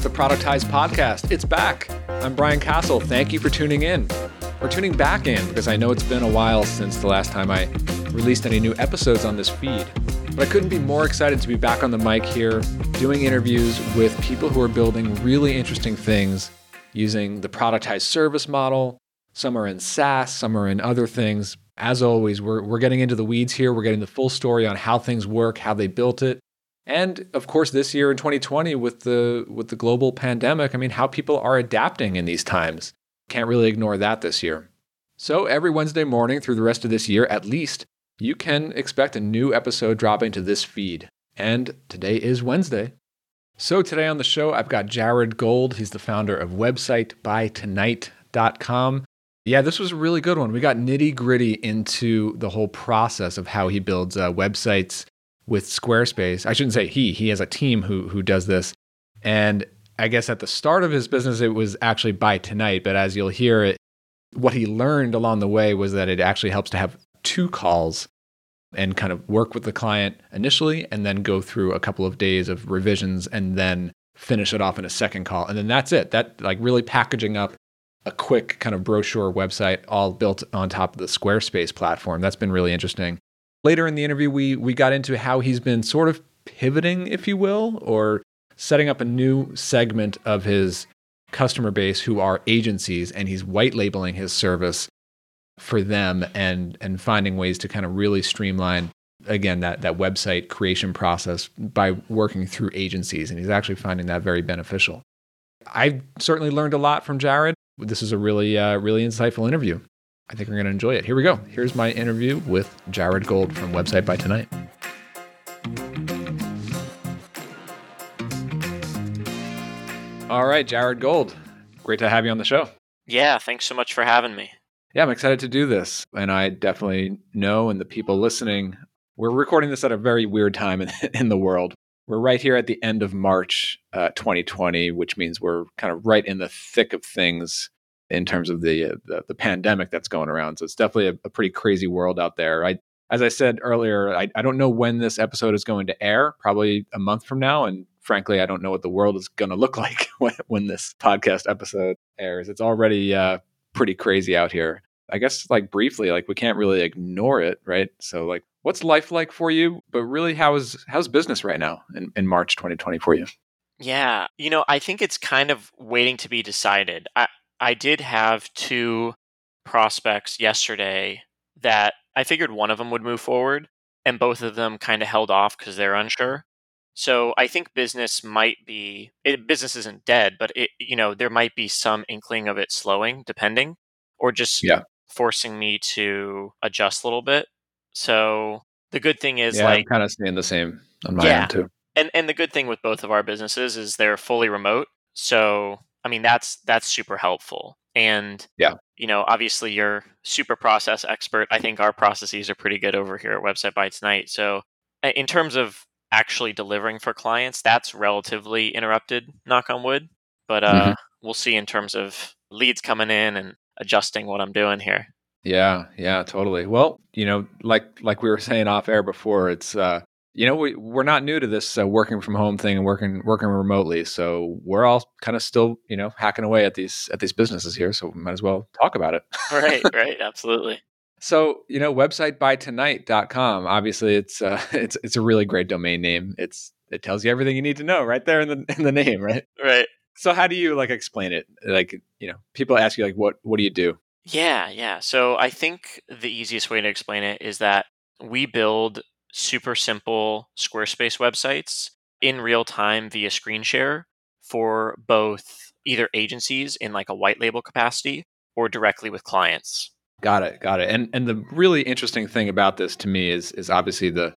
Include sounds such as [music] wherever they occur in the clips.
It's the Productize Podcast. It's back. I'm Brian Casel. Thank you for tuning in. Or tuning back in because I know it's been a while since the last time I released any new episodes on this feed. But I couldn't be more excited to be back on the mic here, doing interviews with people who are building really interesting things using the productized service model. Some are in SaaS, some are in other things. As always, we're, we're getting into the weeds here. We're getting the full story on how things work, how they built it, and of course this year in 2020 with the with the global pandemic i mean how people are adapting in these times. Can't really ignore that this year. So every wednesday morning through the rest of this year at least you can expect a new episode dropping to this feed. And today is wednesday. So today on the show i've got jared gold. He's the founder of websitebytonight.com yeah, this was a really good one. We got nitty gritty into the whole process of how he builds uh, websites with Squarespace. I shouldn't say he, he has a team who who does this. And I guess at the start of his business it was actually by tonight, but as you'll hear it what he learned along the way was that it actually helps to have two calls and kind of work with the client initially and then go through a couple of days of revisions and then finish it off in a second call. And then that's it. That like really packaging up a quick kind of brochure website all built on top of the Squarespace platform. That's been really interesting. Later in the interview, we, we got into how he's been sort of pivoting, if you will, or setting up a new segment of his customer base who are agencies, and he's white labeling his service for them and, and finding ways to kind of really streamline again that that website creation process by working through agencies and he's actually finding that very beneficial. I certainly learned a lot from jared. This is a really uh, really insightful interview I think we're going to enjoy it. Here we go. Here's my interview with Jared Gold from Website by Tonight. All right, Jared Gold. Great to have you on the show. Yeah, thanks so much for having me. Yeah, I'm excited to do this. And I definitely know, and the people listening, we're recording this at a very weird time in, [laughs] in the world. We're right here at the end of March uh, 2020, which means we're kind of right in the thick of things in terms of the, uh, the, the pandemic that's going around. So it's definitely a, a, pretty crazy world out there. I, as I said earlier, I, I don't know when this episode is going to air. Probably a month from now, and frankly, I don't know what the world is going to look [laughs] like when, when this podcast episode airs. It's already uh, pretty crazy out here. I guess, like briefly, like we can't really ignore it, right? So, like, what's life like for you? But really, how is how's business right now in, in March 2020 for you? Yeah, you know, I think it's kind of waiting to be decided. I, I did have two prospects yesterday that I figured one of them would move forward, and both of them kind of held off because they're unsure. So I think business might be it, business isn't dead, but it you know there might be some inkling of it slowing, depending, or just yeah. forcing me to adjust a little bit. So the good thing is yeah, like kind of staying the same on my yeah. end too. And and the good thing with both of our businesses is they're fully remote. So I mean, that's that's super helpful. And yeah, you know, obviously you're super process expert. I think our processes are pretty good over here at Website by Tonight. So in terms of actually delivering for clients, that's relatively interrupted, knock on wood. But uh, mm-hmm. we'll see in terms of leads coming in and adjusting what I'm doing here. Yeah, yeah, totally. Well, you know, like like we were saying off air before, it's uh you know we, we're not new to this uh, working from home thing and working working remotely so we're all kind of still you know hacking away at these at these businesses here so we might as well talk about it. [laughs] Right right absolutely. So you know website by tonight.com obviously it's uh, [laughs] it's it's a really great domain name. It's it tells you everything you need to know right there in the in the name right? Right. So how do you like explain it? Like you know people ask you like what what do you do? Yeah yeah so i think the easiest way to explain it is that we build super simple Squarespace websites in real time via screen share for both either agencies in like a white label capacity or directly with clients. Got it, got it. And and the really interesting thing about this to me is is obviously the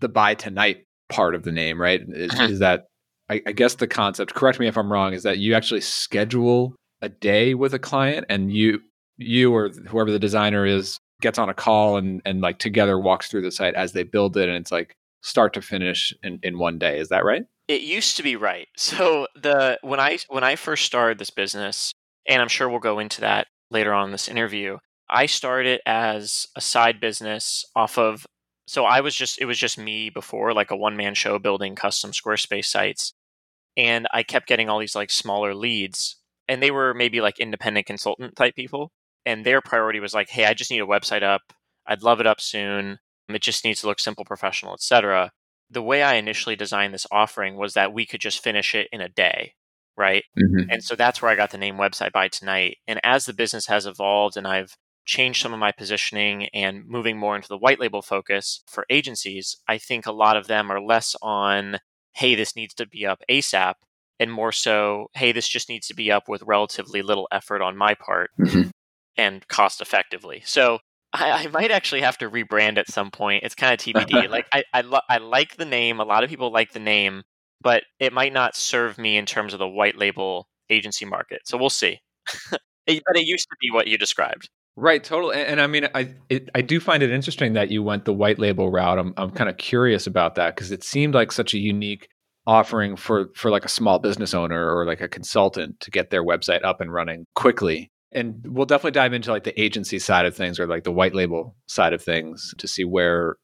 the by tonight part of the name, right? Is, uh-huh. is that I, I guess the concept? Correct me if I'm wrong. Is that you actually schedule a day with a client and you you or whoever the designer is gets on a call and and like together walks through the site as they build it and it's like start to finish in, in one day. Is that right? It used to be right. [laughs] So the when i when i first started this business and i'm sure we'll go into that later on in this interview i started as a side business off of so i was just it was just me before like a one man show building custom squarespace sites. And I kept getting all these like smaller leads, and they were maybe like independent consultant type people, and their priority was like, "Hey, I just need a website up. I'd love it up soon. It just needs to look simple, professional, etc." The way I initially designed this offering was that we could just finish it in a day, right? Mhm. And so that's where I got the name Website by Tonight. And as the business has evolved and I've changed some of my positioning and moving more into the white label focus for agencies, I think a lot of them are less on, hey, this needs to be up ASAP, and more so, hey, this just needs to be up with relatively little effort on my part Mhm. And cost effectively. So I, I might actually have to rebrand at some point. It's kind of TBD. like [laughs] I, I, lo- I like the name. A lot of people like the name, but it might not serve me in terms of the white label agency market. So we'll see. [laughs] But it used to be what you described. Right, total. And, and I mean, I it, I do find it interesting that you went the white label route. I'm I'm kind of curious about that because it seemed like such a unique offering for for like a small business owner or like a consultant to get their website up and running quickly. And we'll definitely dive into like the agency side of things or like the white label side of things to see where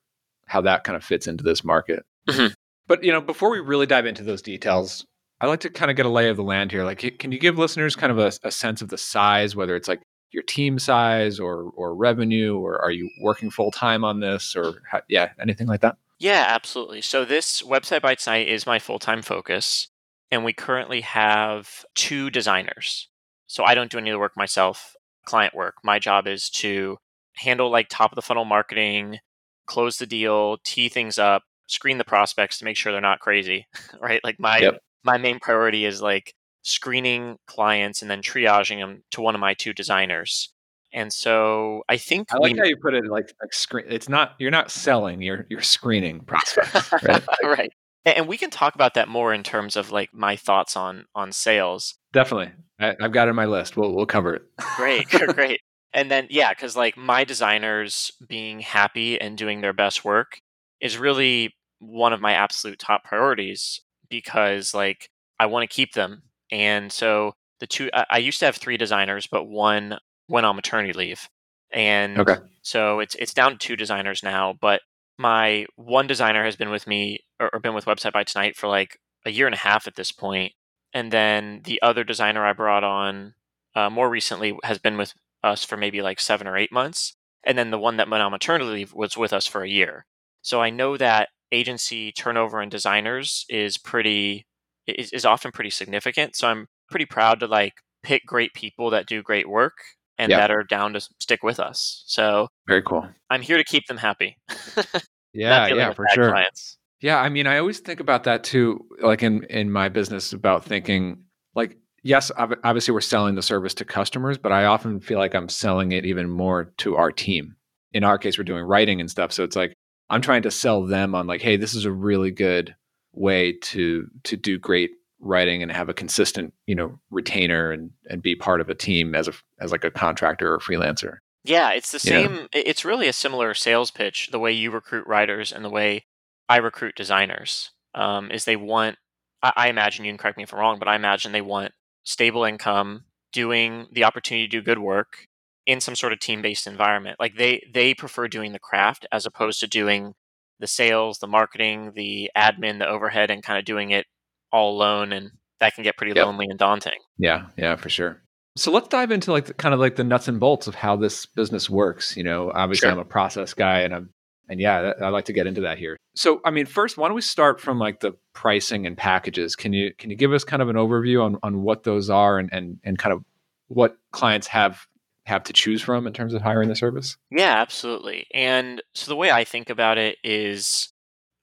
how that kind of fits into this market. Mhm. But you know, before we really dive into those details, I'd like to kind of get a lay of the land here. Like, can you give listeners kind of a, a sense of the size, whether it's like your team size or or revenue, or are you working full time on this, or how, yeah, anything like that? Yeah, absolutely. So this website by tonight is my full time focus, and we currently have two designers. So I don't do any of the work myself, client work. My job is to handle like top of the funnel marketing, close the deal, tee things up, screen the prospects to make sure they're not crazy, [laughs] right? Like my Yep. my main priority is like screening clients and then triaging them to one of my two designers. And so I think I like we how you put it like like screen. It's not you're not selling, you're you're screening [laughs] prospects, right? right. And we can talk about that more in terms of like my thoughts on on sales. Definitely, I, I've got it on my list. We'll we'll cover it. Great, [laughs] great. And then yeah, because like my designers being happy and doing their best work is really one of my absolute top priorities because like I want to keep them. And so the two I, I used to have three designers, but one went on maternity leave. And Okay. so it's it's down to two designers now. But my one designer has been with me or, or been with Website by Tonight for like a year and a half at this point. And then the other designer I brought on uh, more recently has been with us for maybe like seven or eight months. And then the one that went on maternity leave was with us for a year. So I know that agency turnover in designers is pretty is, is often pretty significant. So I'm pretty proud to like pick great people that do great work and Yeah. that are down to stick with us. So Very cool. I'm here to keep them happy. [laughs] Yeah, yeah, for sure. Clients. Yeah, I mean, I always think about that too. Like in in my business, about thinking like, yes, obviously we're selling the service to customers, but I often feel like I'm selling it even more to our team. In our case, we're doing writing and stuff, so it's like I'm trying to sell them on like, hey, this is a really good way to to do great writing and have a consistent, you know, retainer and and be part of a team as a as like a contractor or freelancer. Yeah, it's the same. i- It's really a similar sales pitch. The way you recruit writers and the way I recruit designers um, is they want. I, I imagine you can correct me if I'm wrong, but I imagine they want stable income, doing the opportunity to do good work in some sort of team-based environment. Like they they prefer doing the craft as opposed to doing the sales, the marketing, the admin, the overhead, and kind of doing it all alone, and that can get pretty Yep. lonely and daunting. Yeah, yeah, for sure. So let's dive into like the, kind of like the nuts and bolts of how this business works. You know, obviously Sure. I'm a process guy, and I'm and yeah, I'd like to get into that here. So, I mean, first, why don't we start from like the pricing and packages? Can you can you give us kind of an overview on on what those are and and and kind of what clients have have to choose from in terms of hiring the service? Yeah, absolutely. And so the way I think about it is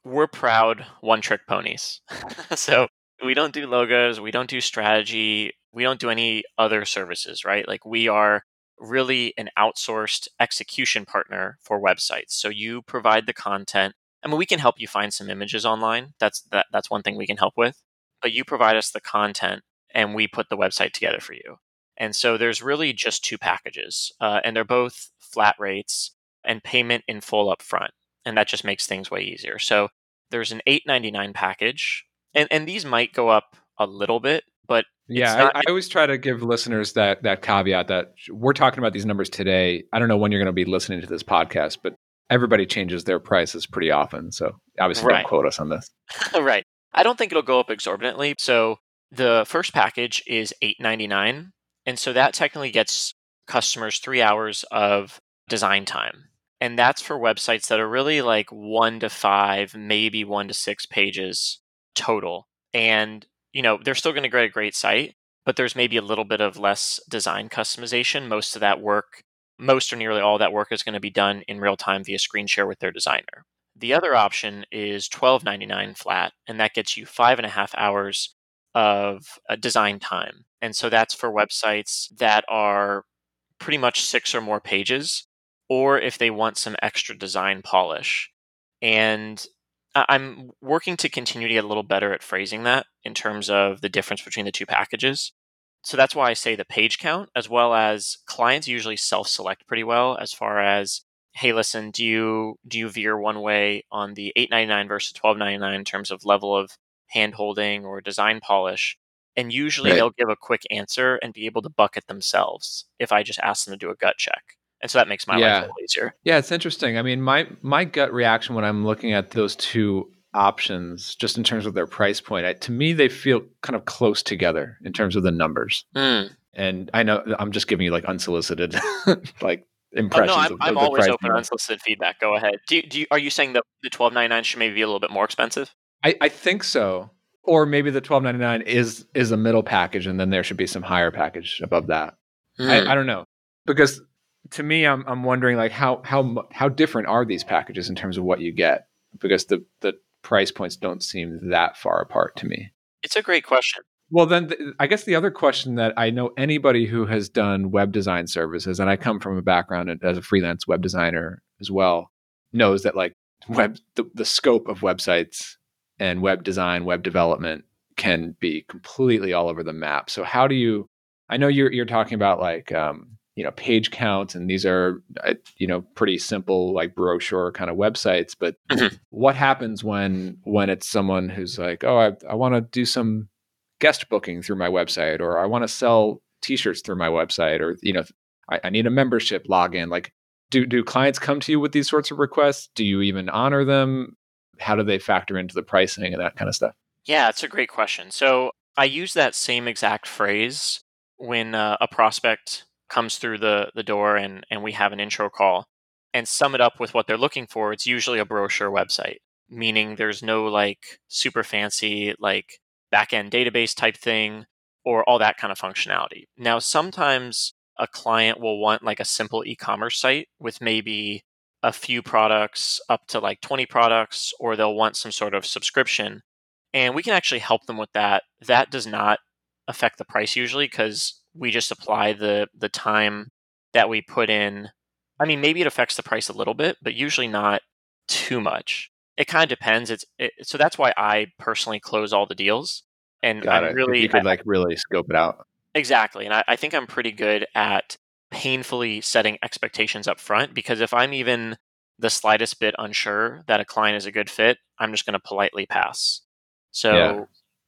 we're proud one trick ponies. [laughs] so we don't do logos, we don't do strategy, we don't do any other services, right? Like we are really an outsourced execution partner for websites. So you provide the content. I mean, we can help you find some images online. That's that, that's one thing we can help with. But you provide us the content and we put the website together for you. And so there's really just two packages, uh, and they're both flat rates and payment in full upfront, and that just makes things way easier. So there's an $8.99 package, and and these might go up a little bit, Yeah, not- I, I always try to give listeners that that caveat that we're talking about these numbers today. I don't know when you're going to be listening to this podcast, but everybody changes their prices pretty often. So obviously, Right. don't quote us on this. [laughs] right. I don't think it'll go up exorbitantly. So the first package is $8.99. And so that technically gets customers three hours of design time. And that's for websites that are really like one to five, maybe one to six pages total. And, you know, they're still going to get a great site, but there's maybe a little bit of less design customization. Most of that work, most or nearly all that work is going to be done in real time via screen share with their designer. The other option is $12.99 flat, and that gets you five and a half hours of uh, design time. And so that's for websites that are pretty much six or more pages, or if they want some extra design polish. And I'm working to continue to get a little better at phrasing that in terms of the difference between the two packages. So that's why I say the page count, as well as clients usually self select pretty well as far as hey listen do you do you veer one way on the 899 versus 1299 in terms of level of hand holding or design polish and usually right. they'll give a quick answer and be able to bucket themselves if i just ask them to do a gut check and so that makes my yeah. life a little easier yeah it's interesting i mean my my gut reaction when i'm looking at those two options just in terms of their price point I, to me they feel kind of close together in terms of the numbers mm. and i know i'm just giving you like unsolicited [laughs] like impressions. Oh, no, I'm, of, I'm of always open to unsolicited feedback. Go ahead. Do do you, are you saying that the twelve ninety nine should maybe be a little bit more expensive? I, I think so. Or maybe the twelve ninety nine is is a middle package, and then there should be some higher package above that. Mm. I, hmm. I don't know because to me, I'm I'm wondering like how how how different are these packages in terms of what you get because the the price points don't seem that far apart to me. It's a great question. Well, then th- I guess the other question that I know anybody who has done web design services, and I come from a background as a freelance web designer as well, knows that like web the, the scope of websites and web design, web development can be completely all over the map. So how do you? I know you're you're talking about like um, you know page counts, and these are uh, you know pretty simple like brochure kind of websites. But mm-hmm. what happens when when it's someone who's like, oh, I, I want to do some guest booking through my website or I want to sell t-shirts through my website or you know I, I, need a membership login like do do clients come to you with these sorts of requests do you even honor them how do they factor into the pricing and that kind of stuff yeah it's a great question so i use that same exact phrase when uh, a prospect comes through the the door and and we have an intro call and sum it up with what they're looking for it's usually a brochure website meaning there's no like super fancy like backend database type thing or all that kind of functionality. Now, sometimes a client will want like a simple e commerce site with maybe a few products up to like 20 products, or they'll want some sort of subscription. And we can actually help them with that. That does not affect the price usually because we just apply the the time that we put in. I mean, maybe it affects the price a little bit, but usually not too much it kind of depends. It's it, so that's why I personally close all the deals, and Got I'm it. really you could like really scope it out exactly. And I, I think I'm pretty good at painfully setting expectations up front because if I'm even the slightest bit unsure that a client is a good fit, I'm just going to politely pass. So, yeah.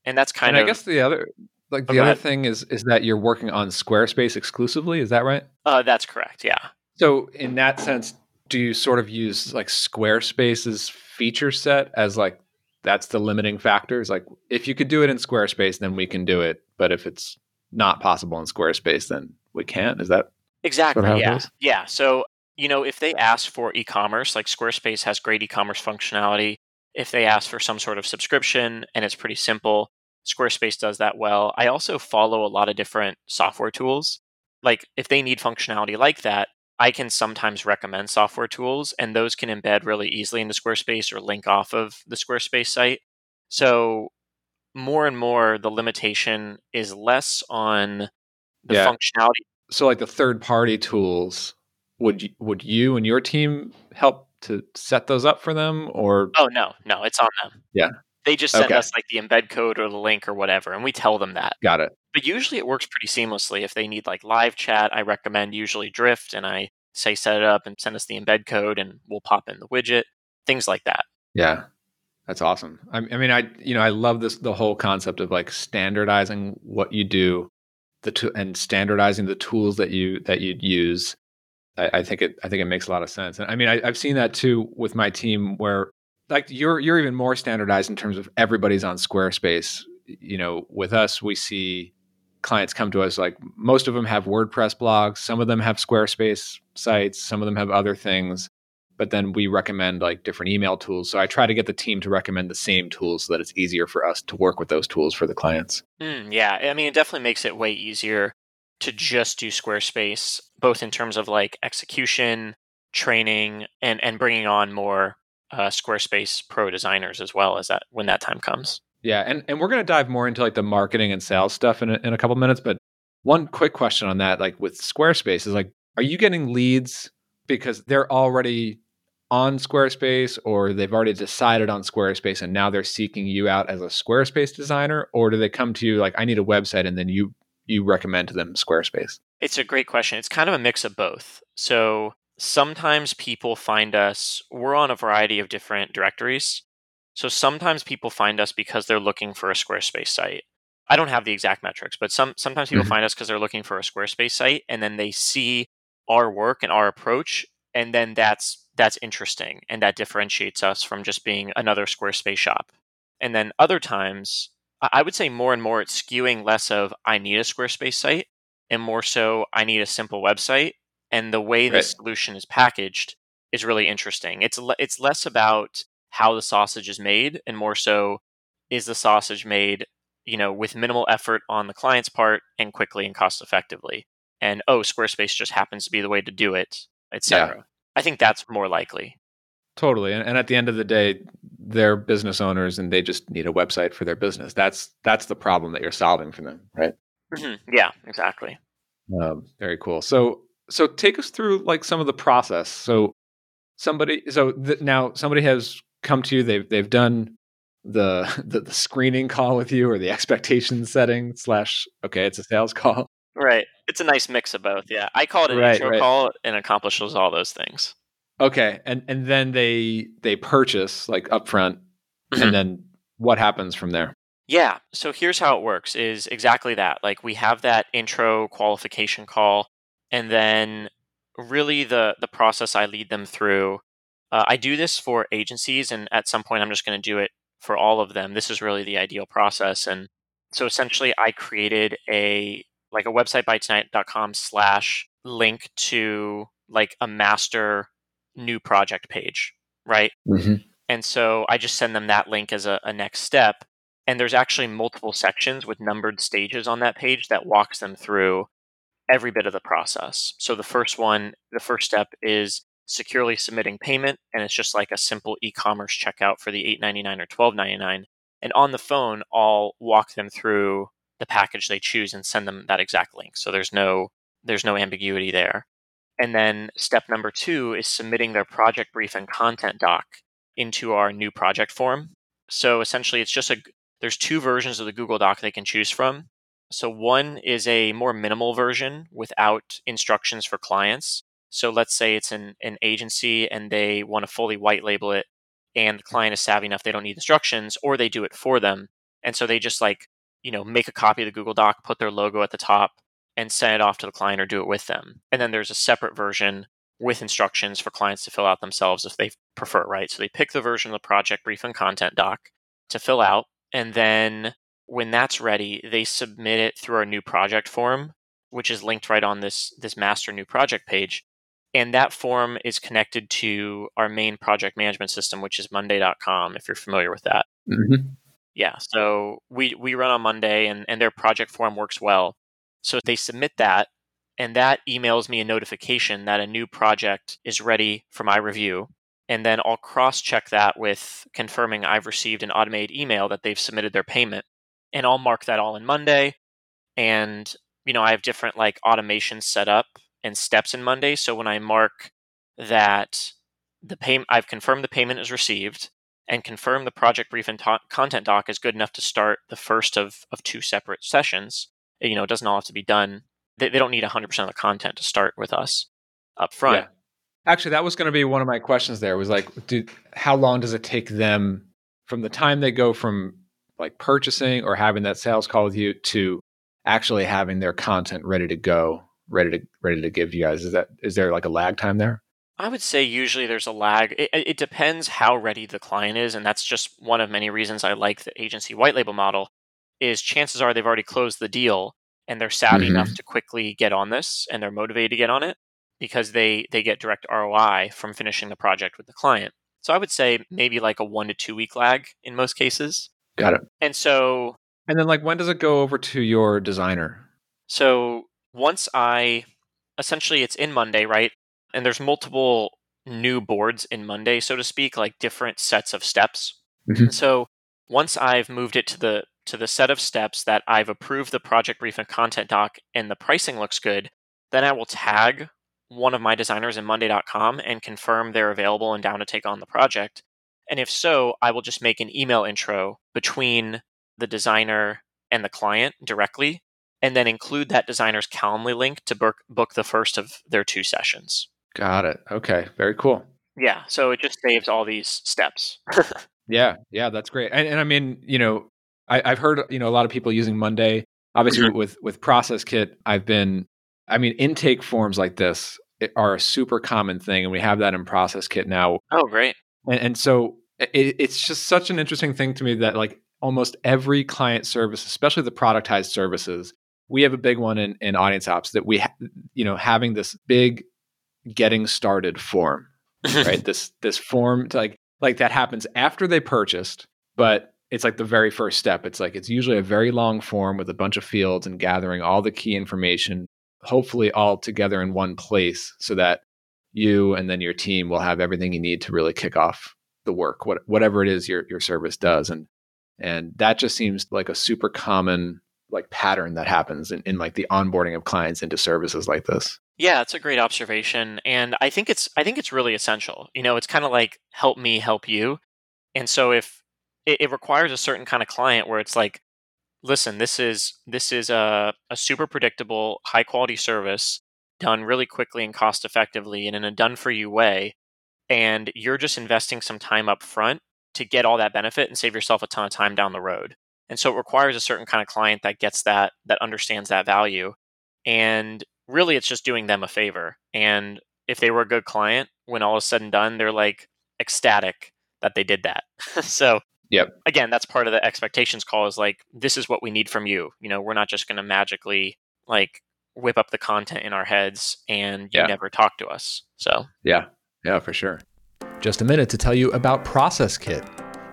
and that's kind and of. I guess the other, like the other ahead. thing is, is that you're working on Squarespace exclusively. Is that right? Uh, that's correct. Yeah. So in that sense, do you sort of use like Squarespace's feature set as like that's the limiting factor? Is like if you could do it in Squarespace, then we can do it. But if it's not possible in Squarespace, then we can't. Is that exactly? Sort of yeah, yeah. So you know, if they ask for e-commerce, like Squarespace has great e-commerce functionality. If they ask for some sort of subscription and it's pretty simple, Squarespace does that well. I also follow a lot of different software tools. Like if they need functionality like that, I can sometimes recommend software tools, and those can embed really easily into Squarespace or link off of the Squarespace site. So, more and more, the limitation is less on the yeah. functionality. So, like the third party tools, would you, would you and your team help to set those up for them, or? Oh no, no, it's on them. Yeah, they just send okay. us like the embed code or the link or whatever, and we tell them that. Got it. But usually it works pretty seamlessly. If they need like live chat, I recommend usually Drift, and I say set it up and send us the embed code, and we'll pop in the widget, things like that. Yeah, that's awesome. I, I mean, I you know I love this the whole concept of like standardizing what you do, the to, and standardizing the tools that you that you use. I, I think it I think it makes a lot of sense. And I mean, I, I've seen that too with my team where like you're you're even more standardized in terms of everybody's on Squarespace. You know, with us, we see clients come to us like most of them have WordPress blogs, some of them have Squarespace sites, some of them have other things, but then we recommend like different email tools. So I try to get the team to recommend the same tools so that it's easier for us to work with those tools for the clients. Mm, yeah, I mean, it definitely makes it way easier to just do Squarespace, both in terms of like execution, training, and and bringing on more uh, Squarespace Pro designers as well as that when that time comes. Yeah, and and we're gonna dive more into like the marketing and sales stuff in a, in a couple minutes. But one quick question on that, like with Squarespace, is like, are you getting leads because they're already on Squarespace or they've already decided on Squarespace and now they're seeking you out as a Squarespace designer, or do they come to you like, I need a website, and then you you recommend to them Squarespace? It's a great question. It's kind of a mix of both. So sometimes people find us, we're on a variety of different directories. So sometimes people find us because they're looking for a Squarespace site. I don't have the exact metrics, but some sometimes people mm-hmm. find us because they're looking for a Squarespace site and then they see our work and our approach and then that's that's interesting and that differentiates us from just being another Squarespace shop. And then other times I would say more and more it's skewing less of I need a Squarespace site and more so I need a simple website and the way right. the solution is packaged is really interesting. It's it's less about how the sausage is made and more so is the sausage made, you know, with minimal effort on the client's part and quickly and cost effectively. And oh, Squarespace just happens to be the way to do it, etc. Yeah. I think that's more likely. Totally. And, and at the end of the day, they're business owners and they just need a website for their business. That's that's the problem that you're solving for them, right? Mm-hmm. Yeah, exactly. Um, very cool. So so take us through like some of the process. So somebody so th- now somebody has come to you. They've they've done the, [laughs] the, the screening call with you or the [laughs] expectation setting slash okay, it's a sales call. Right. It's a nice mix of both. Yeah, I call it an right, intro right. call and accomplishes all those things. Okay, and and then they they purchase like upfront, and mm-hmm. then what happens from there? Yeah. So here's how it works: is exactly that. Like we have that intro qualification call, and then really the the process I lead them through. Uh, I do this for agencies, and at some point I'm just going to do it for all of them. This is really the ideal process, and so essentially I created a like a website by tonight.com slash link to like a master new project page, right? Mm-hmm. And so I just send them that link as a, a next step. And there's actually multiple sections with numbered stages on that page that walks them through every bit of the process. So the first one, the first step is securely submitting payment, and it's just like a simple e-commerce checkout for the $8.99 or $12.99. And on the phone, I'll walk them through the package they choose and send them that exact link. So there's no there's no ambiguity there. And then step number two is submitting their project brief and content doc into our new project form. So essentially, it's just a there's two versions of the Google Doc they can choose from. So one is a more minimal version without instructions for clients. So let's say it's an, an agency and they want to fully white label it and the client is savvy enough they don't need instructions or they do it for them. And so they just like, you know, make a copy of the Google Doc, put their logo at the top, and send it off to the client or do it with them. And then there's a separate version with instructions for clients to fill out themselves if they prefer, right? So they pick the version of the project brief and content doc to fill out. And then when that's ready, they submit it through our new project form, which is linked right on this, this master new project page. And that form is connected to our main project management system, which is monday.com, if you're familiar with that. Mm-hmm. Yeah. So we, we run on Monday and, and their project form works well. So if they submit that, and that emails me a notification that a new project is ready for my review. And then I'll cross check that with confirming I've received an automated email that they've submitted their payment. And I'll mark that all in Monday. And, you know, I have different like automations set up and steps in Monday. So when I mark that the payment, I've confirmed the payment is received and confirm the project brief and ta- content doc is good enough to start the first of, of two separate sessions you know, it doesn't all have to be done. They, they don't need 100% of the content to start with us up front. Yeah. Actually, that was going to be one of my questions there was like, do, how long does it take them from the time they go from like purchasing or having that sales call with you to actually having their content ready to go, ready to ready to give you guys? Is that is there like a lag time there? I would say usually there's a lag. It, it depends how ready the client is, and that's just one of many reasons I like the agency white label model. Is chances are they've already closed the deal and they're savvy Mhm. enough to quickly get on this and they're motivated to get on it because they they get direct ROI from finishing the project with the client. So I would say maybe like a one to two week lag in most cases. Got it. And so And then, like, when does it go over to your designer? So once I essentially it's in Monday, right? And there's multiple new boards in Monday, so to speak, like different sets of steps. Mhm. So once I've moved it to the to the set of steps that I've approved the project brief and content doc and the pricing looks good, then I will tag one of my designers in monday.com and confirm they're available and down to take on the project. And if so, I will just make an email intro between the designer and the client directly and then include that designer's Calendly link to book, book the first of their two sessions. Got it. Okay. Very cool. Yeah, so it just saves all these steps. [laughs] Yeah. Yeah. That's great. And, and I mean, you know, I, I've heard, you know, a lot of people using Monday. Obviously, Mhm. with with Process Kit, I've been, I mean, intake forms like this are a super common thing, and we have that in Process Kit now. Oh, great. And, and so it, it's just such an interesting thing to me that like almost every client service, especially the productized services, we have a big one in, in audience ops that we, ha- you know, having this big getting started form, right? [laughs] this this form to like like that happens after they purchased, but it's like the very first step. It's like it's usually a very long form with a bunch of fields and gathering all the key information, hopefully all together in one place, so that you and then your team will have everything you need to really kick off the work, what, whatever it is your your service does, and and that just seems like a super common like pattern that happens in, in like the onboarding of clients into services like this. Yeah, it's a great observation, and I think it's I think it's really essential. You know, it's kind of like help me help you, and so if it, it requires a certain kind of client where it's like, listen, this is this is a, a super predictable, high quality service done really quickly and cost effectively and in a done for you way, and you're just investing some time up front to get all that benefit and save yourself a ton of time down the road. And so it requires a certain kind of client that gets that that understands that value and really it's just doing them a favor. And if they were a good client, when all is said and done, they're like ecstatic that they did that. [laughs] so Yep. again, that's part of the expectations call is like, this is what we need from you. You know, we're not just gonna magically like whip up the content in our heads and you Yeah. never talk to us. So Yeah, yeah, for sure. Just a minute to tell you about Process Kit.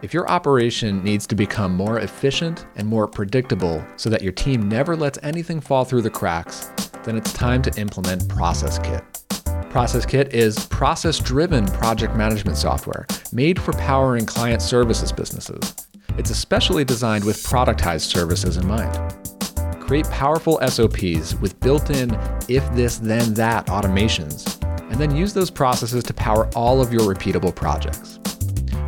If your operation needs to become more efficient and more predictable so that your team never lets anything fall through the cracks, then it's time to implement Process Kit. Process Kit is process driven project management software made for powering client services businesses. It's especially designed with productized services in mind. Create powerful SOPs with built in if this, then that automations, and then use those processes to power all of your repeatable projects.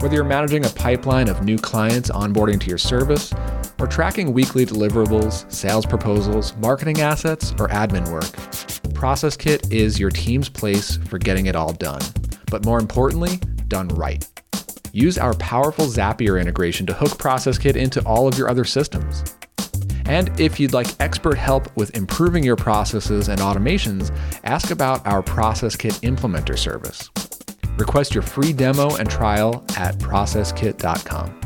Whether you're managing a pipeline of new clients onboarding to your service, or tracking weekly deliverables, sales proposals, marketing assets, or admin work, Process Kit is your team's place for getting it all done. But more importantly, done right. Use our powerful Zapier integration to hook Process Kit into all of your other systems. And if you'd like expert help with improving your processes and automations, ask about our Process Kit Implementer service. Request your free demo and trial at processkit.com.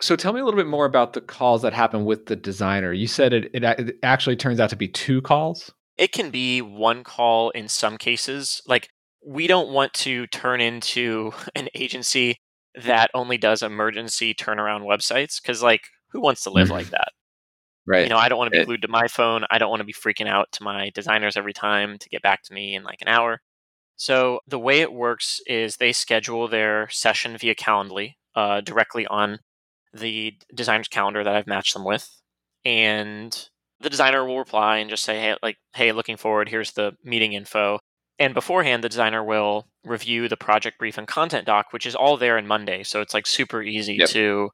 So tell me a little bit more about the calls that happen with the designer. You said it, it, actually turns out to be two calls. it can be one call in some cases. Like we don't want to turn into [laughs] an agency that only does emergency turnaround websites because like who wants to live like that? Right. You know, I don't want to be glued to my phone. I don't want to be freaking out to my designers every time to get back to me in like an hour. So the way it works is they schedule their session via Calendly uh, directly on the designer's calendar that I've matched them with, and the designer will reply and just say, "Hey, like, hey, looking forward. Here's the meeting info." And beforehand, the designer will review the project brief and content doc, which is all there in Monday. So it's like super easy Yep. to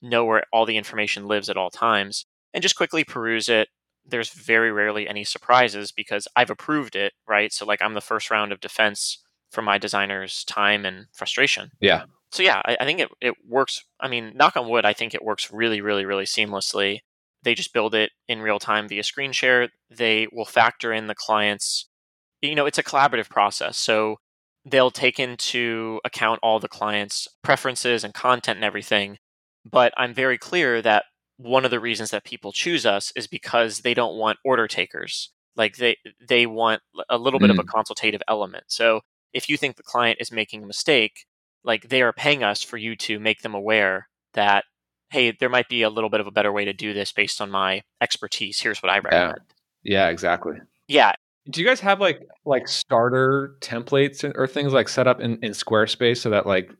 know where all the information lives at all times and just quickly peruse it. There's very rarely any surprises because I've approved it, right? So like I'm the first round of defense for my designer's time and frustration. Yeah. So yeah, I, I think it, it works. I mean, knock on wood, I think it works really, really, really seamlessly. They just build it in real time via screen share. They will factor in the client's you know, it's a collaborative process. So they'll take into account all the clients' preferences and content and everything. But I'm very clear that one of the reasons that people choose us is because they don't want order takers. Like they they want a little bit of a Mm. consultative element. So if you think the client is making a mistake, like they are paying us for you to make them aware that hey, there might be a little bit of a better way to do this based on my expertise. Here's what I Yeah. recommend. Yeah, exactly. Yeah, Do you guys have like like starter templates or things like set up in, in Squarespace so that like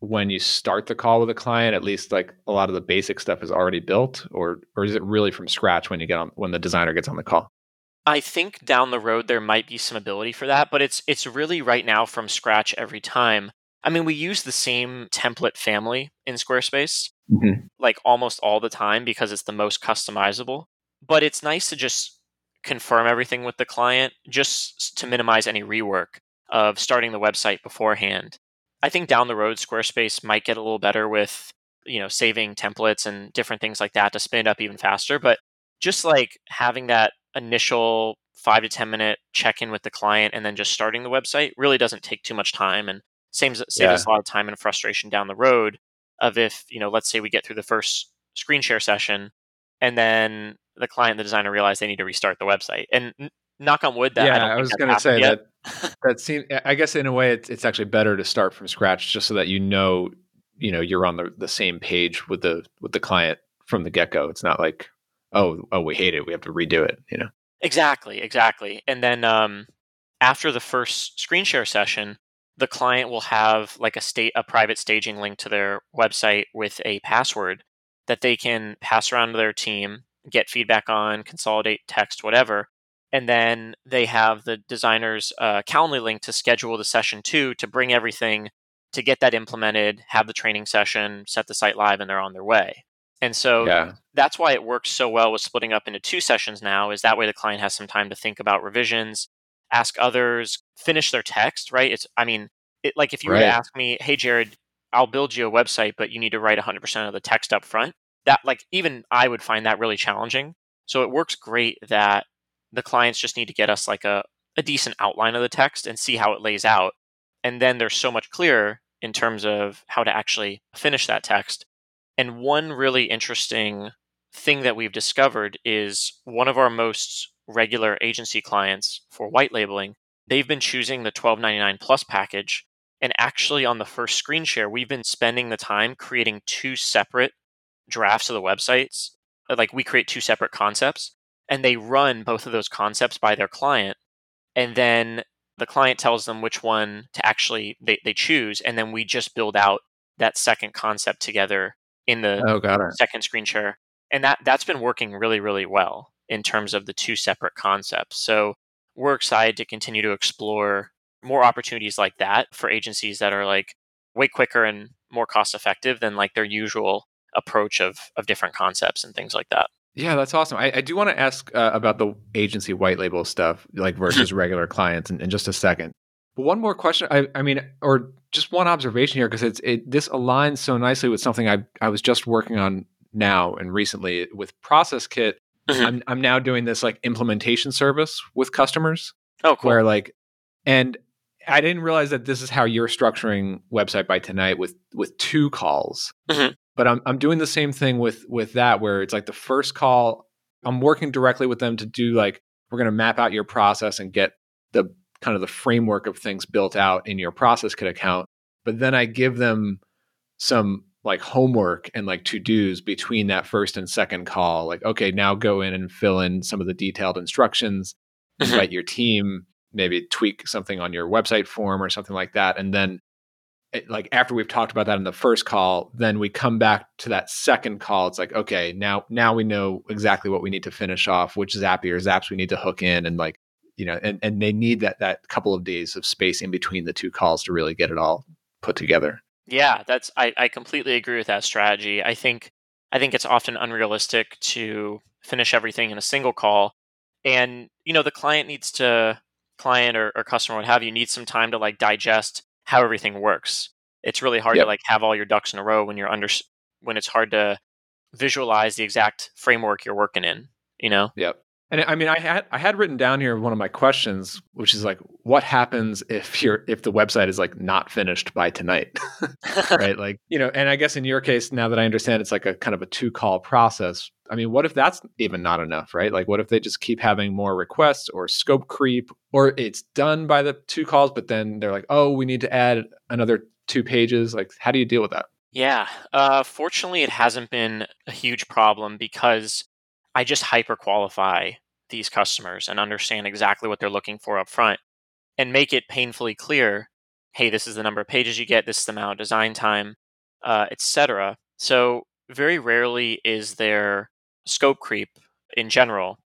when you start the call with a client, at least like a lot of the basic stuff is already built, or or is it really from scratch when you get on when the designer gets on the call? I think down the road there might be some ability for that, but it's it's really right now from scratch every time. I mean, we use the same template family in Squarespace Mhm. like almost all the time because it's the most customizable. But it's nice to just confirm everything with the client just to minimize any rework of starting the website beforehand. I think down the road Squarespace might get a little better with, you know, saving templates and different things like that to spin it up even faster, but just like having that initial 5 to 10 minute check-in with the client and then just starting the website really doesn't take too much time and saves saves Yeah. us a lot of time and frustration down the road of if you know let's say we get through the first screen share session and then the client the designer realized they need to restart the website and knock on wood that I, yeah, don't I, was going to say yet. that that seems. I guess in a way, it's it's actually better to start from scratch, just so that you know, you know, you're on the, the same page with the with the client from the get go. It's not like, oh, oh, we hate it, we have to redo it. You know. exactly exactly and then um, after the first screen share session the client will have like a state a private staging link to their website with a password that they can pass around to their team get feedback on consolidate text whatever and then they have the designer's uh, calendly link to schedule the session two to bring everything to get that implemented have the training session set the site live and they're on their way. And so Yeah. that's why it works so well with splitting up into two sessions now is that way the client has some time to think about revisions ask others finish their text right? It's i mean it, like if you were to ask me hey jared i'll build you a website but you need to write 100% of the text up front. That like even i would find that really challenging. So it works great that the clients just need to get us like a, a decent outline of the text and see how it lays out. And then they're so much clearer in terms of how to actually finish that text. And one really interesting thing that we've discovered is one of our most regular agency clients for white labeling, they've been choosing the 1299 plus package. And actually, on the first screen share, we've been spending the time creating two separate drafts of the websites. Uh, like we create two separate concepts and they run both of those concepts by their client. And then the client tells them which one to actually they, they choose. And then we just build out that second concept together in the Oh, got it. second screen share and that that's been working really really well in terms of the two separate concepts so we're excited to continue to explore more opportunities like that for agencies that are like way quicker and more cost effective than like their usual approach of of different concepts and things like that Yeah, that's awesome. I, I do want to ask uh, about the agency white label stuff, like [laughs] versus regular clients, in, in just a second. But one more question. I, I mean, or just one observation here, because it's it this aligns so nicely with something I I was just working on now and recently with Process Kit. Mhm. I'm I'm now doing this like implementation service with customers oh cool where like, and I didn't realize that this is how you're structuring website by tonight with with two calls. Mhm. But I'm I'm doing the same thing with with that where it's like the first call I'm working directly with them to do like we're going to map out your process and get the kind of the framework of things built out in your process kit account. But then I give them some like homework and like to dos between that first and second call. Like, okay, now go in and fill in some of the detailed instructions, invite your team, maybe tweak something on your website form or something like that. And then it- like after we've talked about that in the first call, then we come back to that second call. It's like, okay, now now we know exactly what we need to finish off, which Zapier Zaps we need to hook in and like, you know, and, and they need that that couple of days of space in between the two calls to really get it all put together. Yeah, that's I, I completely agree with that strategy. I think I think it's often unrealistic to finish everything in a single call. And, you know, the client needs to client or, or customer, what have you, needs some time to like digest how everything works. It's really hard Yep. to like have all your ducks in a row when you're under when it's hard to visualize the exact framework you're working in, you know? Yep. And I mean, I had I had written down here one of my questions, which is like, what happens if you're if the website is like not finished by tonight, [laughs] right? [laughs] Like, you know, and I guess in your case, now that I understand, it's like a kind of a two call process. I mean, what if that's even not enough, right? Like, what if they just keep having more requests or scope creep, or it's done by the two calls, but then they're like, oh, we need to add another two pages. Like, how do you deal with that? Yeah. Uh, fortunately, it hasn't been a huge problem because I just hyper qualify these customers and understand exactly what they're looking for up front and make it painfully clear hey, this is the number of pages you get, this is the amount of design time, uh, etc. So, very rarely is there scope creep in general.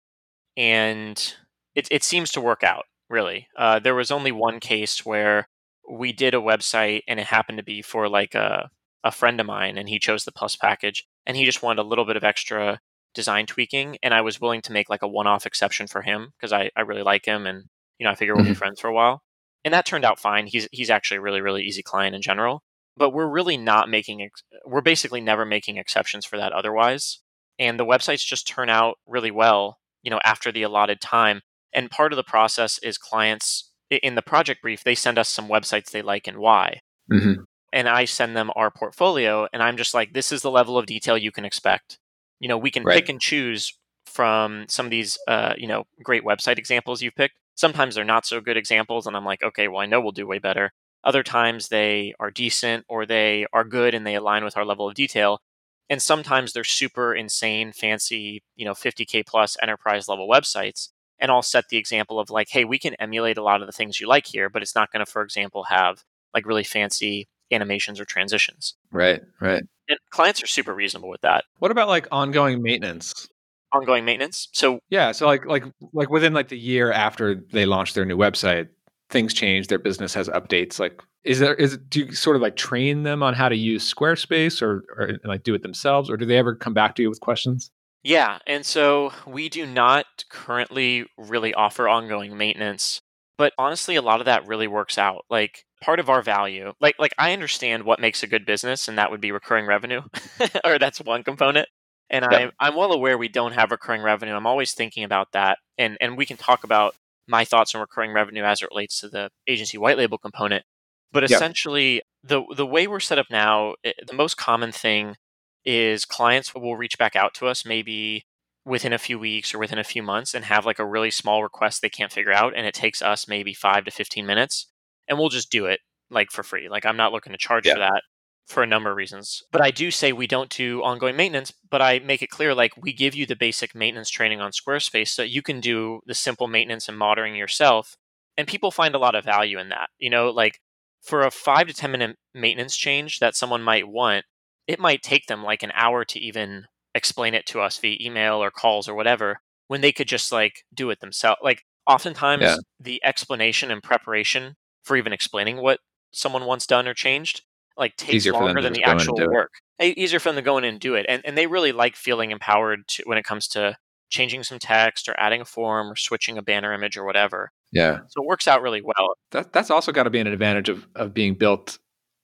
And it, it seems to work out, really. Uh, there was only one case where we did a website and it happened to be for like a, a friend of mine and he chose the plus package and he just wanted a little bit of extra design tweaking and I was willing to make like a one-off exception for him because I, I really like him and you know I figure we'll be mm-hmm. friends for a while. And that turned out fine. He's he's actually a really really easy client in general, but we're really not making ex- we're basically never making exceptions for that otherwise. And the websites just turn out really well, you know, after the allotted time. And part of the process is clients in the project brief, they send us some websites they like and why. Mm-hmm. And I send them our portfolio and I'm just like this is the level of detail you can expect you know we can right. pick and choose from some of these uh, you know great website examples you've picked sometimes they're not so good examples and i'm like okay well i know we'll do way better other times they are decent or they are good and they align with our level of detail and sometimes they're super insane fancy you know 50k plus enterprise level websites and i'll set the example of like hey we can emulate a lot of the things you like here but it's not going to for example have like really fancy animations or transitions right right and clients are super reasonable with that. What about like ongoing maintenance? Ongoing maintenance. So yeah, so like like like within like the year after they launch their new website, things change. Their business has updates. Like, is there is do you sort of like train them on how to use Squarespace or or like do it themselves, or do they ever come back to you with questions? Yeah, and so we do not currently really offer ongoing maintenance, but honestly, a lot of that really works out. Like part of our value like like i understand what makes a good business and that would be recurring revenue [laughs] or that's one component and yep. I'm, I'm well aware we don't have recurring revenue i'm always thinking about that and and we can talk about my thoughts on recurring revenue as it relates to the agency white label component but essentially yep. the the way we're set up now it, the most common thing is clients will reach back out to us maybe within a few weeks or within a few months and have like a really small request they can't figure out and it takes us maybe 5 to 15 minutes and we'll just do it like for free. Like I'm not looking to charge yeah. for that for a number of reasons. But I do say we don't do ongoing maintenance, but I make it clear like we give you the basic maintenance training on Squarespace so you can do the simple maintenance and monitoring yourself. And people find a lot of value in that. You know, like for a five to 10 minute maintenance change that someone might want, it might take them like an hour to even explain it to us via email or calls or whatever when they could just like do it themselves. Like oftentimes yeah. the explanation and preparation for even explaining what someone wants done or changed like takes easier longer than the actual work. It. Easier for them to go in and do it. And and they really like feeling empowered to, when it comes to changing some text or adding a form or switching a banner image or whatever. Yeah. So it works out really well. That that's also got to be an advantage of of being built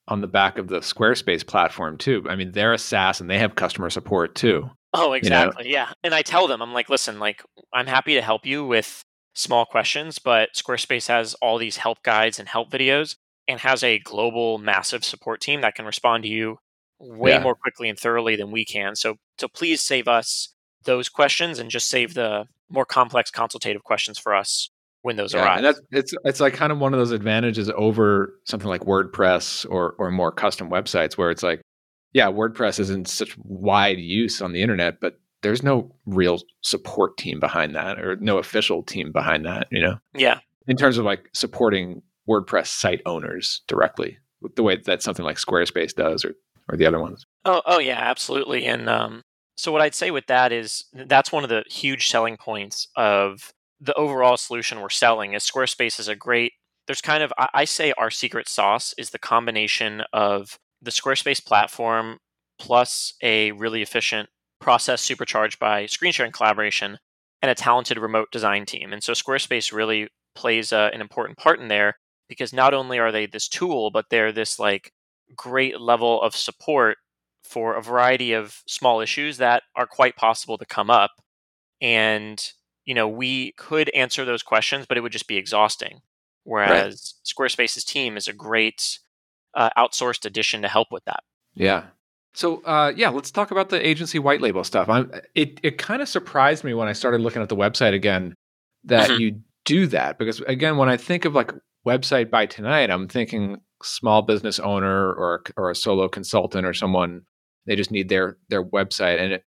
on the back of the Squarespace platform too. I mean, they're a SaaS and they have customer support too. Oh, exactly. You know? Yeah. And I tell them, I'm like, listen, like I'm happy to help you with small questions, but Squarespace has all these help guides and help videos and has a global massive support team that can respond to you way yeah. more quickly and thoroughly than we can. So so please save us those questions and just save the more complex consultative questions for us when those yeah, arrive. And that's it's it's like kind of one of those advantages over something like WordPress or or more custom websites where it's like, yeah, WordPress isn't such wide use on the internet, but there's no real support team behind that or no official team behind that, you know? Yeah. In terms of like supporting WordPress site owners directly, the way that something like Squarespace does or, or the other ones. Oh, oh yeah, absolutely. And um, so what I'd say with that is that's one of the huge selling points of the overall solution we're selling is Squarespace is a great, there's kind of, I say our secret sauce is the combination of the Squarespace platform plus a really efficient process supercharged by screen sharing collaboration and a talented remote design team. And so Squarespace really plays uh, an important part in there because not only are they this tool, but they're this like great level of support for a variety of small issues that are quite possible to come up. And you know, we could answer those questions, but it would just be exhausting. Whereas right. Squarespace's team is a great uh, outsourced addition to help with that. Yeah. So uh, yeah, let's talk about the agency white label stuff. I'm, it it kind of surprised me when I started looking at the website again that mm-hmm. you do that because again, when I think of like website by tonight, I'm thinking small business owner or or a solo consultant or someone they just need their their website. And it,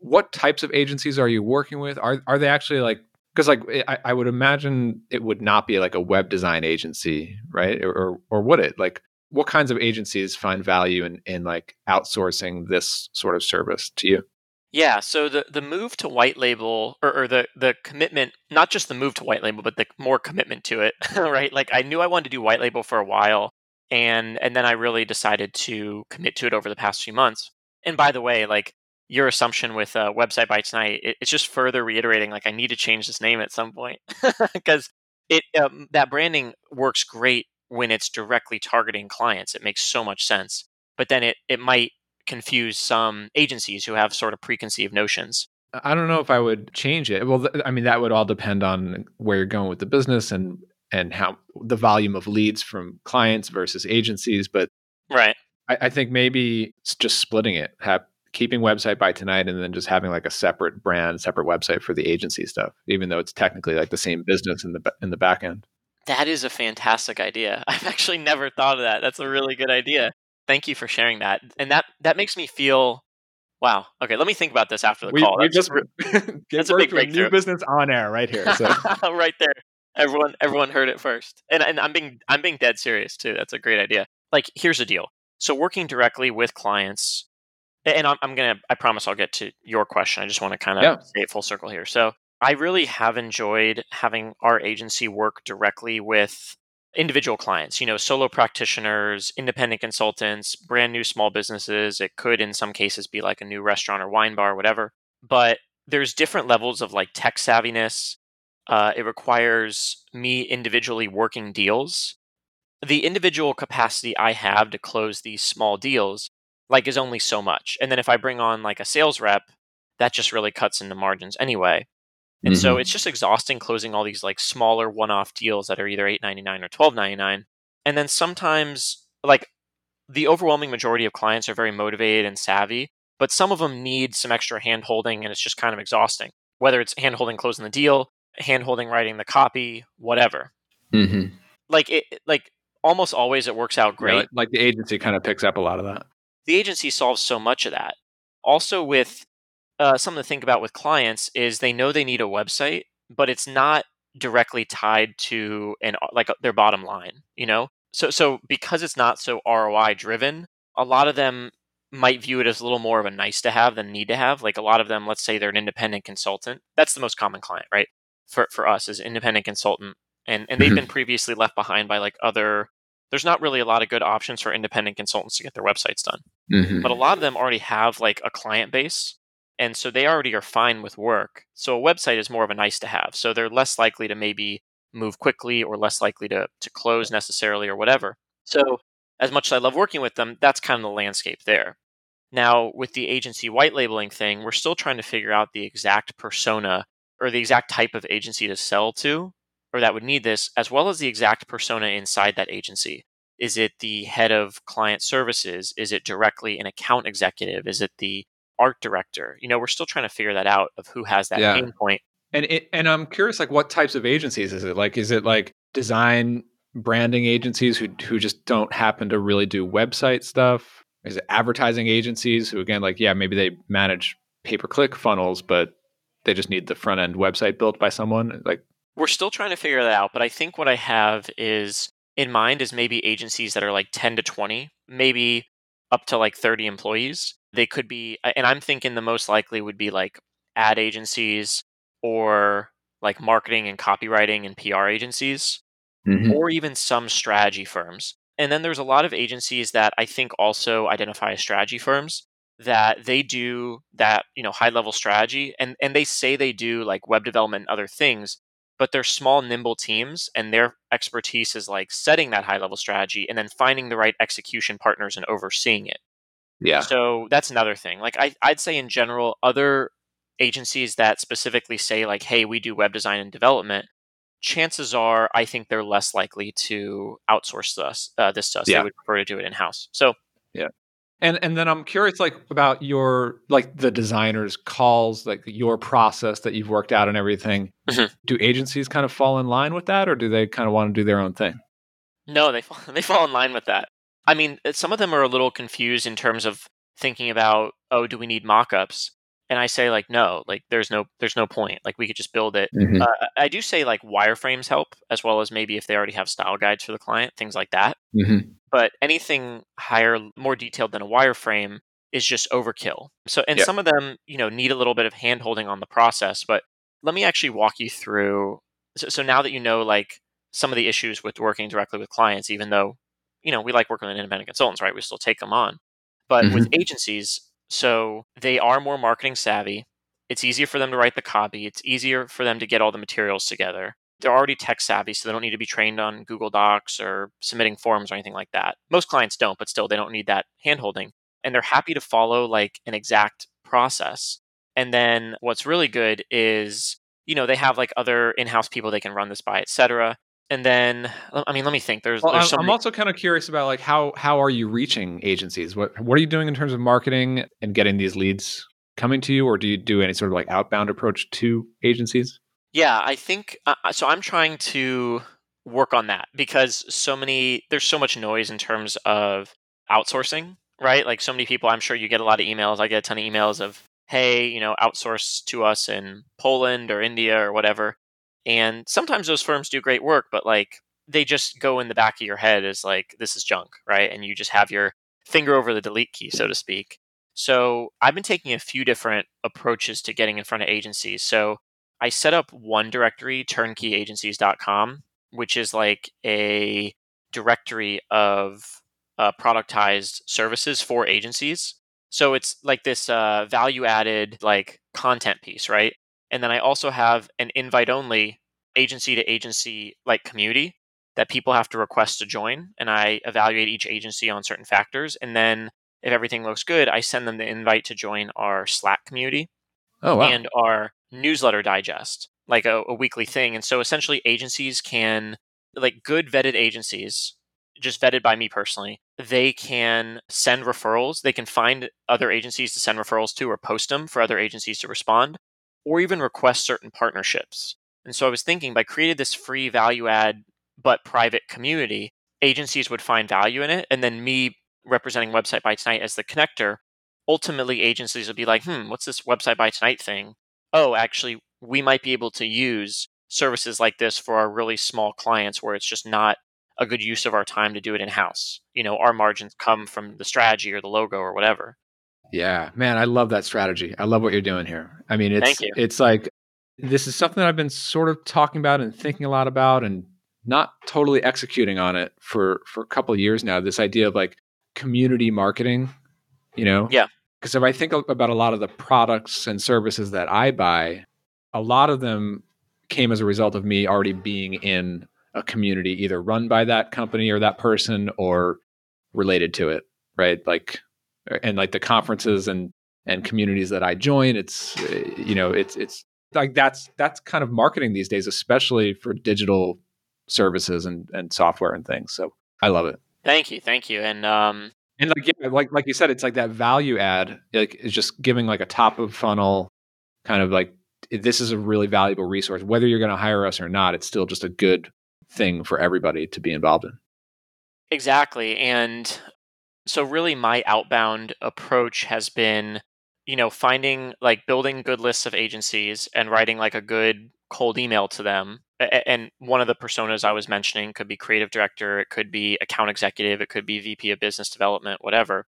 what types of agencies are you working with? Are are they actually like because like I, I, would imagine it would not be like a web design agency, right? Or, or or would it? Like what kinds of agencies find value in in like outsourcing this sort of service to you? Yeah, so the the move to white label or, or, the the commitment, not just the move to white label, but the more commitment to it, [laughs] right? Like I knew I wanted to do white label for a while, and and then I really decided to commit to it over the past few months. And by the way, like your assumption with uh, website by tonight, it, it's just further reiterating like I need to change this name at some point [laughs] because it um, that branding works great when it's directly targeting clients. It makes so much sense, but then it it might confuse some agencies who have sort of preconceived notions. I don't know if I would change it. Well, th- I mean that would all depend on where you're going with the business and and how the volume of leads from clients versus agencies. But right, I, I think maybe just splitting it, have, keeping website by tonight, and then just having like a separate brand, separate website for the agency stuff, even though it's technically like the same business in the in the back end. That is a fantastic idea. [laughs] I've actually never thought of that. That's a really good idea. Thank you for sharing that. And that that makes me feel wow. Okay, let me think about this after the we, call. We that's, just [laughs] that's a big breakthrough. New business on air right here. So. [laughs] right there. Everyone everyone heard it first. And and I'm being I'm being dead serious too. That's a great idea. Like here's the deal. So working directly with clients and I'm, I'm gonna I promise I'll get to your question. I just want to kind of yeah. stay full circle here. So I really have enjoyed having our agency work directly with individual clients, you know, solo practitioners, independent consultants, brand new small businesses. It could, in some cases, be like a new restaurant or wine bar, or whatever. But there's different levels of like tech savviness. Uh, it requires me individually working deals. The individual capacity I have to close these small deals, like, is only so much. And then if I bring on like a sales rep, that just really cuts into margins anyway. And mm-hmm. so it's just exhausting closing all these like smaller one-off deals that are either eight ninety nine or twelve ninety nine. And then sometimes like the overwhelming majority of clients are very motivated and savvy, but some of them need some extra hand holding and it's just kind of exhausting. Whether it's hand holding closing the deal, hand holding writing the copy, whatever. Mm-hmm. Like it like almost always it works out great. Yeah, like, like the agency kind of picks up a lot of that. The agency solves so much of that. Also with uh, something to think about with clients is they know they need a website, but it's not directly tied to an uh, like uh, their bottom line. You know, so so because it's not so ROI driven, a lot of them might view it as a little more of a nice to have than need to have. Like a lot of them, let's say they're an independent consultant. That's the most common client, right? For for us as independent consultant, and and they've been previously left behind by like other. There's not really a lot of good options for independent consultants to get their websites done, mm-hmm. but a lot of them already have like a client base and so they already are fine with work. So a website is more of a nice to have. So they're less likely to maybe move quickly or less likely to, to close necessarily or whatever. So as much as I love working with them, that's kind of the landscape there. Now, with the agency white labeling thing, we're still trying to figure out the exact persona or the exact type of agency to sell to or that would need this, as well as the exact persona inside that agency. Is it the head of client services? Is it directly an account executive? Is it the art director. You know, we're still trying to figure that out of who has that yeah. pain point. And it, and I'm curious, like, what types of agencies is it? Like, is it like design branding agencies who who just don't happen to really do website stuff? Is it advertising agencies who, again, like, yeah, maybe they manage pay per click funnels, but they just need the front end website built by someone? Like, we're still trying to figure that out. But I think what I have is in mind is maybe agencies that are like 10 to 20, maybe up to like 30 employees they could be, and I'm thinking the most likely would be like ad agencies or like marketing and copywriting and PR agencies, mm-hmm. or even some strategy firms. And then there's a lot of agencies that I think also identify as strategy firms that they do that, you know, high level strategy and, and they say they do like web development and other things, but they're small, nimble teams and their expertise is like setting that high level strategy and then finding the right execution partners and overseeing it. Yeah. So that's another thing. Like I, I'd say in general, other agencies that specifically say like, "Hey, we do web design and development," chances are, I think they're less likely to outsource this uh, this to us. Yeah. They would prefer to do it in house. So And and then I'm curious, like about your like the designers' calls, like your process that you've worked out and everything. Mhm. Do agencies kind of fall in line with that, or do they kind of want to do their own thing? No, they fall, [laughs] they fall in line with that. I mean, some of them are a little confused in terms of thinking about, oh, do we need mock-ups? And I say like, no, like there's no there's no point. Like we could just build it. Mhm. Uh, I do say like wireframes help as well as maybe if they already have style guides for the client, things like that. Mhm. But anything higher, more detailed than a wireframe is just overkill. So, and Yeah. some of them, you know, need a little bit of hand holding on the process. But let me actually walk you through. So, so now that you know, like some of the issues with working directly with clients, even though, you know, we like working with independent consultants, right? We still take them on. But with agencies, so they are more marketing savvy. It's easier for them to write the copy. It's easier for them to get all the materials together. They're already tech savvy, so they don't need to be trained on Google Docs or submitting forms or anything like that. Most clients don't, but still, they don't need that handholding. And they're happy to follow like an exact process. And then what's really good is, you know, they have like other in-house people they can run this by, et cetera. And then, I mean, let me think. There's, Well, there's I'm, so I'm also kind of curious about like how how are you reaching agencies? What what are you doing in terms of marketing and getting these leads coming to you, or do you do any sort of like outbound approach to agencies? Yeah, I think uh, uh, so. I'm trying to work on that because so many there's so much noise in terms of outsourcing, right? Like so many people. I'm sure you get a lot of emails. I get a ton of emails of, "Hey, you know, outsource to us in Poland or India or whatever." And sometimes those firms do great work, but like they just go in the back of your head as like this is junk, right? And you just have your finger over the delete key, so to speak. So I've been taking a few different approaches to getting in front of agencies. So I set up one directory, turnkeyAgencies.com, which is like a directory of uh, productized services for agencies. So it's like this uh, value added like content piece, right? And then I also have an invite only agency to agency like community that people have to request to join. And I evaluate each agency on certain factors. And then if everything looks good, I send them the invite to join our Slack community Oh wow, and our newsletter digest, like a, a weekly thing. And so essentially, agencies can, like good vetted agencies, just vetted by me personally, they can send referrals. They can find other agencies to send referrals to or post them for other agencies to respond, or even request certain partnerships. And so I was thinking by creating this free value add but private community, agencies would find value in it. And then me representing Website by Tonight as the connector ultimately agencies will be like, hmm, what's this website by tonight thing? Oh, actually, we might be able to use services like this for our really small clients where it's just not a good use of our time to do it in house. You know, our margins come from the strategy or the logo or whatever. Yeah, man, I love that strategy. I love what you're doing here. I mean, it's it's like this is something that I've been sort of talking about and thinking a lot about, and not totally executing on it for for a couple of years now. This idea of like community marketing, you know? Yeah. Because if I think about a lot of the products and services that I buy, a lot of them came as a result of me already being in a community either run by that company or that person or related to it, right? Like and like the conferences and and communities that I join, it's you know, it's it's like that's that's kind of marketing these days, especially for digital services and and software and things. So I love it. Thank you, thank you. And um, And like yeah, like like you said, it's like that value add. Like it's just giving like a top of funnel kind of like this is a really valuable resource. Whether you're going to hire us or not, it's still just a good thing for everybody to be involved in. Exactly. And so really my outbound approach has been, you know, finding like building good lists of agencies and writing like a good cold email to them. And one of the personas I was mentioning could be creative director, it could be account executive, it could be VP of business development, whatever.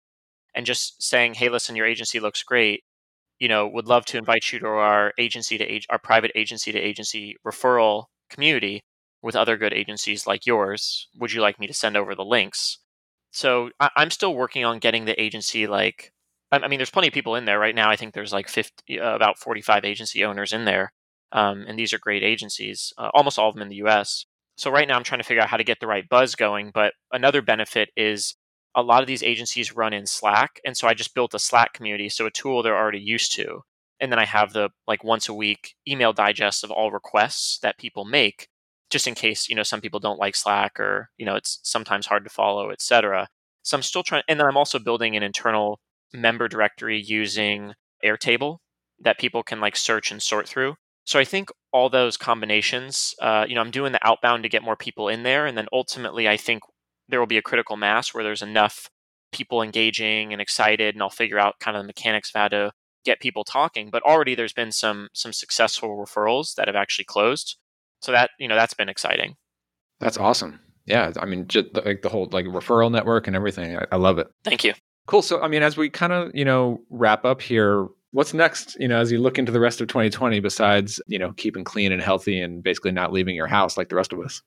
And just saying, "Hey, listen, your agency looks great. You know, would love to invite you to our agency to our private agency to agency referral community with other good agencies like yours. Would you like me to send over the links?" So I, I'm still working on getting the agency like I, I mean there's plenty of people in there right now. I think there's like 50 uh, about 45 agency owners in there um, and these are great agencies uh, almost all of them in the US so right now I'm trying to figure out how to get the right buzz going but another benefit is a lot of these agencies run in Slack and so I just built a Slack community so a tool they're already used to. And then I have the like once a week email digest of all requests that people make, just in case you know some people don't like Slack or you know it's sometimes hard to follow, etc. So I'm still trying, and then I'm also building an internal member directory using Airtable that people can like search and sort through. So I think all those combinations, uh, you know, I'm doing the outbound to get more people in there, and then ultimately I think there will be a critical mass where there's enough people engaging and excited, and I'll figure out kind of the mechanics of how to get people talking. But already there's been some some successful referrals that have actually closed, so that you know that's been exciting. That's awesome. Yeah, I mean, just like the whole like referral network and everything. I, I love it. Thank you. Cool. So, I mean, as we kind of you know wrap up here, what's next? You know, as you look into the rest of 2020, besides you know keeping clean and healthy and basically not leaving your house like the rest of us.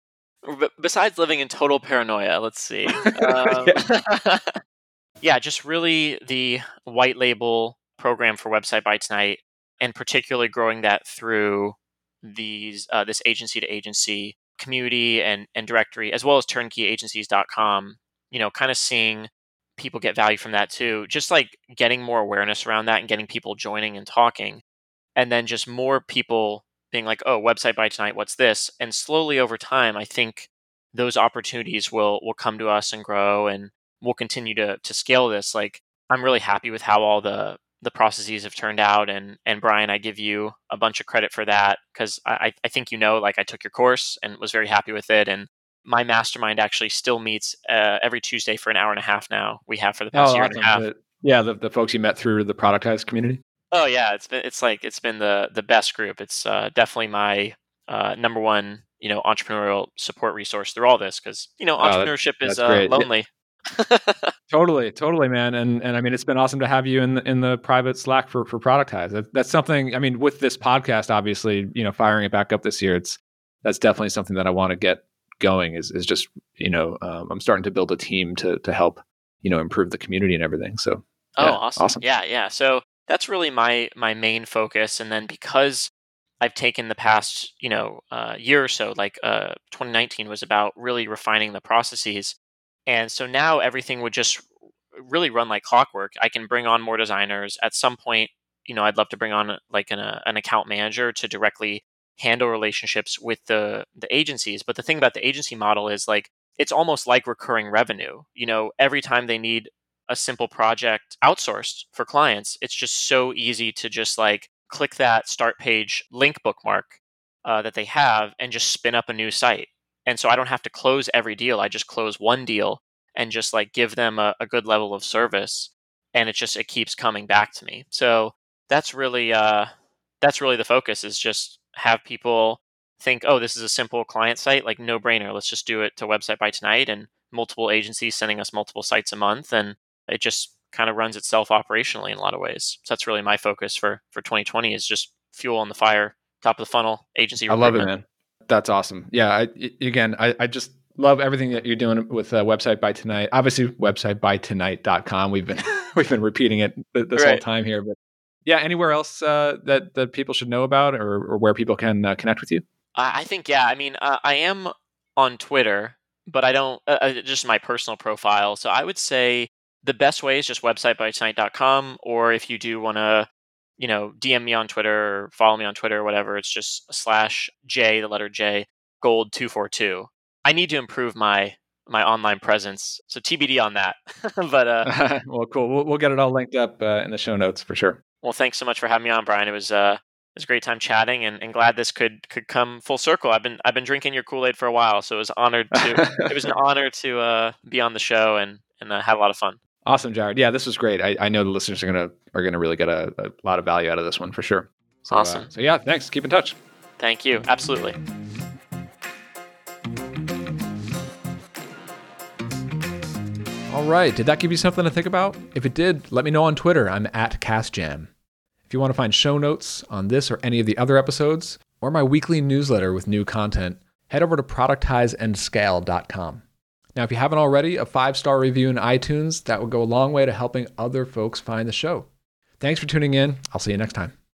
Besides living in total paranoia, let's see. [laughs] Um, yeah. [laughs] yeah, just really the white label program for Website by Tonight, and particularly growing that through these uh, this agency to agency community and and directory, as well as turnkey-agencies.com. You know, kind of seeing people get value from that too. Just like getting more awareness around that and getting people joining and talking, and then just more people being like, "Oh, Website by Tonight, what's this?" And slowly over time, I think those opportunities will will come to us and grow and we'll continue to to scale this. Like I'm really happy with how all the the processes have turned out and and Brian, I give you a bunch of credit for that because I, I think you know like I took your course and was very happy with it and my mastermind actually still meets uh, every Tuesday for an hour and a half now. We have for the past oh, year awesome. and a half. The, yeah, the, the folks you met through the productized community. Oh yeah, it's been it's like it's been the the best group. It's uh, definitely my uh, number one you know entrepreneurial support resource through all this because you know entrepreneurship oh, that, is uh, lonely. [laughs] totally, totally, man. And and I mean, it's been awesome to have you in the, in the private Slack for for Productize. That, that's something. I mean, with this podcast, obviously, you know, firing it back up this year, it's that's definitely something that I want to get going. Is is just you know, um, I'm starting to build a team to to help you know improve the community and everything. So. Oh, yeah, awesome. awesome! Yeah, yeah. So that's really my my main focus, and then because I've taken the past, you know, uh, year or so, like uh, 2019 was about really refining the processes. And so now everything would just really run like clockwork. I can bring on more designers. At some point, you know, I'd love to bring on like an, uh, an account manager to directly handle relationships with the the agencies. But the thing about the agency model is like it's almost like recurring revenue. You know, every time they need a simple project outsourced for clients, it's just so easy to just like click that start page link bookmark uh, that they have and just spin up a new site and so I don't have to close every deal. I just close one deal and just like give them a, a good level of service, and it just it keeps coming back to me. So that's really uh, that's really the focus is just have people think, oh, this is a simple client site, like no brainer. Let's just do it to website by tonight, and multiple agencies sending us multiple sites a month, and it just kind of runs itself operationally in a lot of ways. So that's really my focus for for 2020 is just fuel on the fire, top of the funnel agency. I love it, man. That's awesome. Yeah. I, again, I, I just love everything that you're doing with uh, website by tonight. Obviously, websitebytonight.com. We've been [laughs] we've been repeating it this right. whole time here, but yeah. Anywhere else uh, that that people should know about, or, or where people can uh, connect with you? I think yeah. I mean, uh, I am on Twitter, but I don't uh, uh, just my personal profile. So I would say the best way is just websitebytonight.com, or if you do want to you know, DM me on Twitter or follow me on Twitter or whatever. It's just slash J, the letter J, gold two four two. I need to improve my my online presence, so TBD on that. [laughs] but uh, [laughs] well, cool. We'll, we'll, get it all linked up uh, in the show notes for sure. Well, thanks so much for having me on, Brian. It was uh, it was a great time chatting, and, and glad this could could come full circle. I've been I've been drinking your Kool Aid for a while, so it was honored to [laughs] it was an honor to uh, be on the show and and uh, have a lot of fun. Awesome, Jared. Yeah, this was great. I, I know the listeners are gonna are gonna really get a, a lot of value out of this one for sure. So, uh, awesome. Uh, so yeah, thanks. Keep in touch. Thank you. Absolutely. All right. Did that give you something to think about? If it did, let me know on Twitter. I'm at CasJam. If you want to find show notes on this or any of the other episodes, or my weekly newsletter with new content, head over to productizeandscale.com. Now, if you haven't already, a five star review in iTunes, that would go a long way to helping other folks find the show. Thanks for tuning in. I'll see you next time.